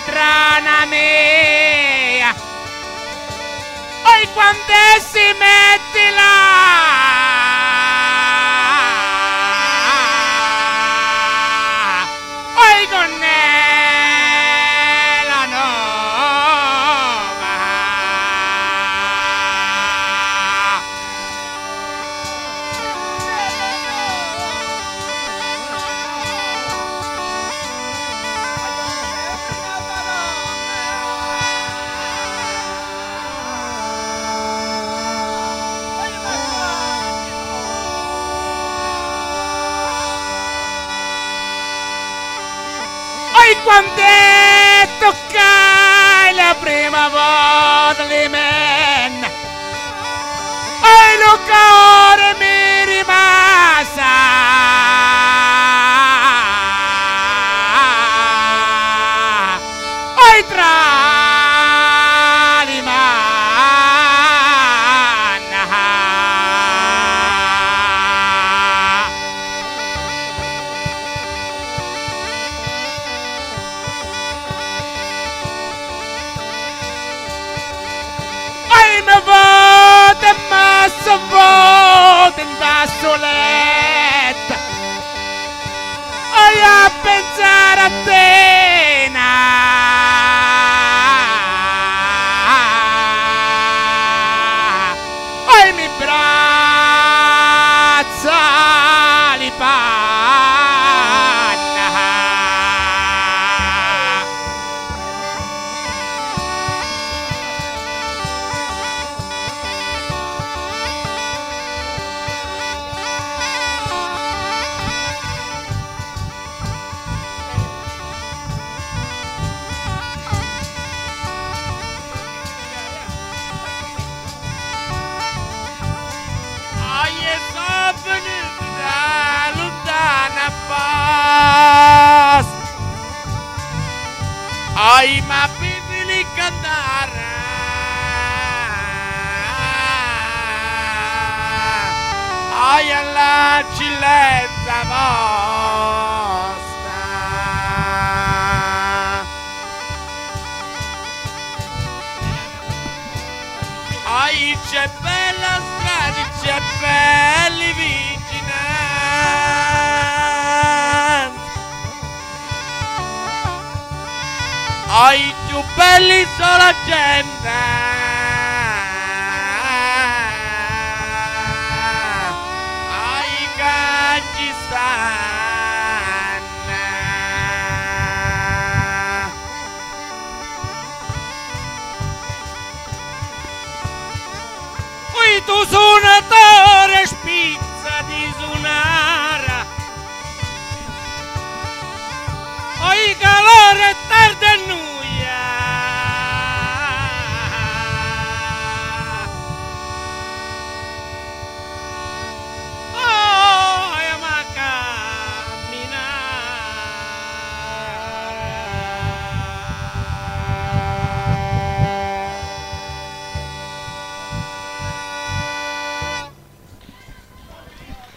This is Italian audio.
la patrana mia. Oi quando si metti là quando toccai la prima volta vado in vassoletta Ai a pensare a te Ai ma pidili cantare. Ai alla cillenza vostra. Ai c'è bella strada, c'è belli vicinanti Ai più belli sono la gente. Ai caggi stanno. Ui tu su